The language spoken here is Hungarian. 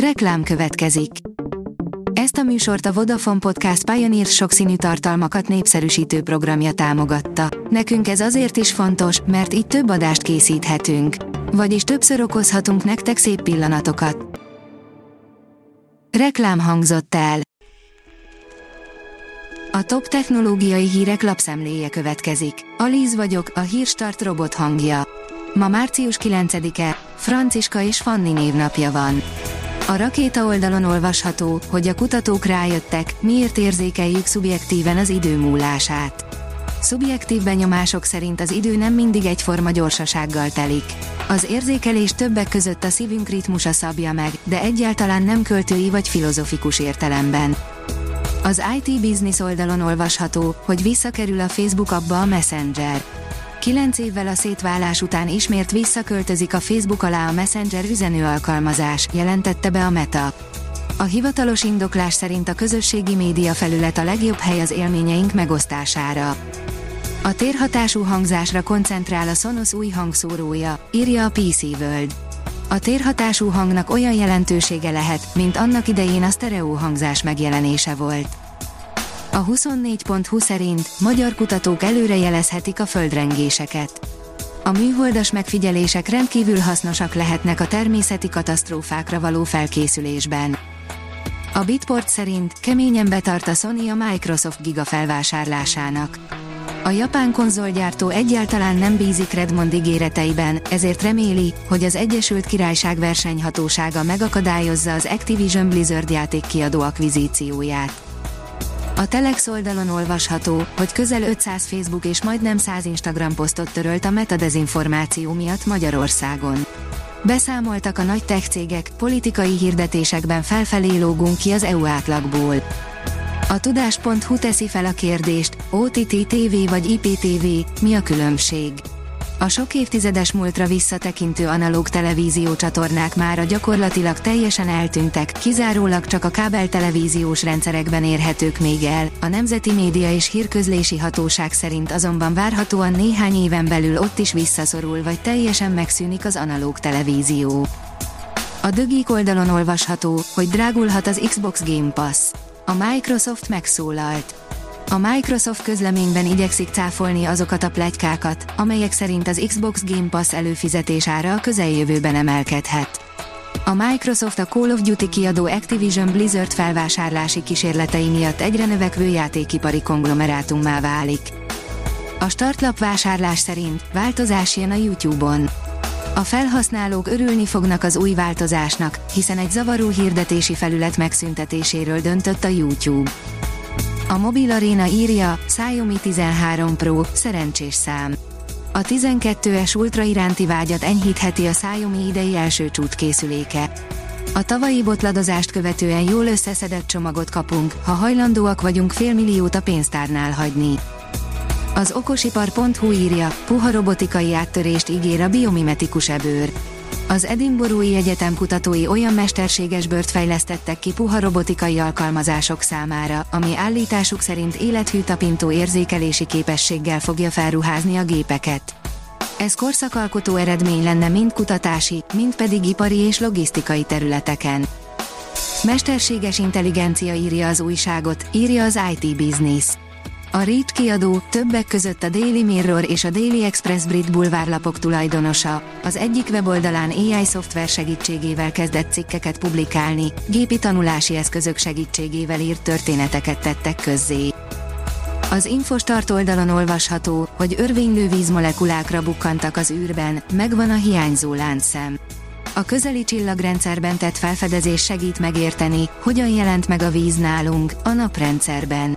Reklám következik. Ezt a műsort a Vodafone Podcast Pioneer sokszínű tartalmakat népszerűsítő programja támogatta. Nekünk ez azért is fontos, mert így több adást készíthetünk. Vagyis többször okozhatunk nektek szép pillanatokat. Reklám hangzott el. A top technológiai hírek lapszemléje következik. Alíz vagyok, a hírstart robot hangja. Ma március 9-e, Franciska és Fanni névnapja van. A rakéta oldalon olvasható, hogy a kutatók rájöttek, miért érzékeljük szubjektíven az idő múlását. Szubjektív benyomások szerint az idő nem mindig egyforma gyorsasággal telik. Az érzékelés többek között a szívünk ritmusa szabja meg, de egyáltalán nem költői vagy filozofikus értelemben. Az IT Business oldalon olvasható, hogy visszakerül a Facebook abba a Messenger. Kilenc évvel a szétválás után ismét visszaköltözik a Facebook alá a Messenger üzenő alkalmazás, jelentette be a Meta. A hivatalos indoklás szerint a közösségi média felület a legjobb hely az élményeink megosztására. A térhatású hangzásra koncentrál a Sonos új hangszórója, írja a PC World. A térhatású hangnak olyan jelentősége lehet, mint annak idején a sztereó hangzás megjelenése volt. A 24.20 szerint magyar kutatók előrejelezhetik a földrengéseket. A műholdas megfigyelések rendkívül hasznosak lehetnek a természeti katasztrófákra való felkészülésben. A Bitport szerint keményen betart a Sony a Microsoft giga felvásárlásának. A japán konzolgyártó egyáltalán nem bízik Redmond ígéreteiben, ezért reméli, hogy az Egyesült Királyság versenyhatósága megakadályozza az Activision Blizzard játékkiadó akvizícióját. A Telex oldalon olvasható, hogy közel 500 Facebook és majdnem 100 Instagram posztot törölt a metadezinformáció miatt Magyarországon. Beszámoltak a nagy tech cégek, politikai hirdetésekben felfelé lógunk ki az EU átlagból. A tudás.hu teszi fel a kérdést, OTT TV vagy IPTV, mi a különbség? A sok évtizedes múltra visszatekintő analóg televízió csatornák mára gyakorlatilag teljesen eltűntek, kizárólag csak a kábel televíziós rendszerekben érhetők még el, a Nemzeti Média és Hírközlési Hatóság szerint azonban várhatóan néhány éven belül ott is visszaszorul vagy teljesen megszűnik az analóg televízió. A dögik oldalon olvasható, hogy drágulhat az Xbox Game Pass. A Microsoft megszólalt. A Microsoft közleményben igyekszik cáfolni azokat a plegykákat, amelyek szerint az Xbox Game Pass előfizetés ára a közeljövőben emelkedhet. A Microsoft a Call of Duty kiadó Activision Blizzard felvásárlási kísérletei miatt egyre növekvő játékipari konglomerátummá válik. A startlap vásárlás szerint változás jön a YouTube-on. A felhasználók örülni fognak az új változásnak, hiszen egy zavaró hirdetési felület megszüntetéséről döntött a YouTube. A Mobil Arena írja, Xiaomi 13 Pro, szerencsés szám. A 12-es Ultra iránti vágyat enyhítheti a Xiaomi idei első csúcskészüléke. A tavalyi botladozást követően jól összeszedett csomagot kapunk, ha hajlandóak vagyunk félmilliót a pénztárnál hagyni. Az okosipar.hu írja, puha robotikai áttörést ígér a biomimetikus ebőr. Az Edinburghi Egyetem kutatói olyan mesterséges bört fejlesztettek ki puha robotikai alkalmazások számára, ami állításuk szerint élethű tapintó érzékelési képességgel fogja felruházni a gépeket. Ez korszakalkotó eredmény lenne mind kutatási, mind pedig ipari és logisztikai területeken. Mesterséges intelligencia írja az újságot, írja az IT Business. A Reach kiadó többek között a Daily Mirror és a Daily Express brit bulvárlapok tulajdonosa. Az egyik weboldalán AI szoftver segítségével kezdett cikkeket publikálni, gépi tanulási eszközök segítségével írt történeteket tettek közzé. Az Infostart oldalon olvasható, hogy örvénylő vízmolekulákra bukkantak az űrben, megvan a hiányzó láncszem. A közeli csillagrendszerben tett felfedezés segít megérteni, hogyan jelent meg a víz nálunk, a naprendszerben.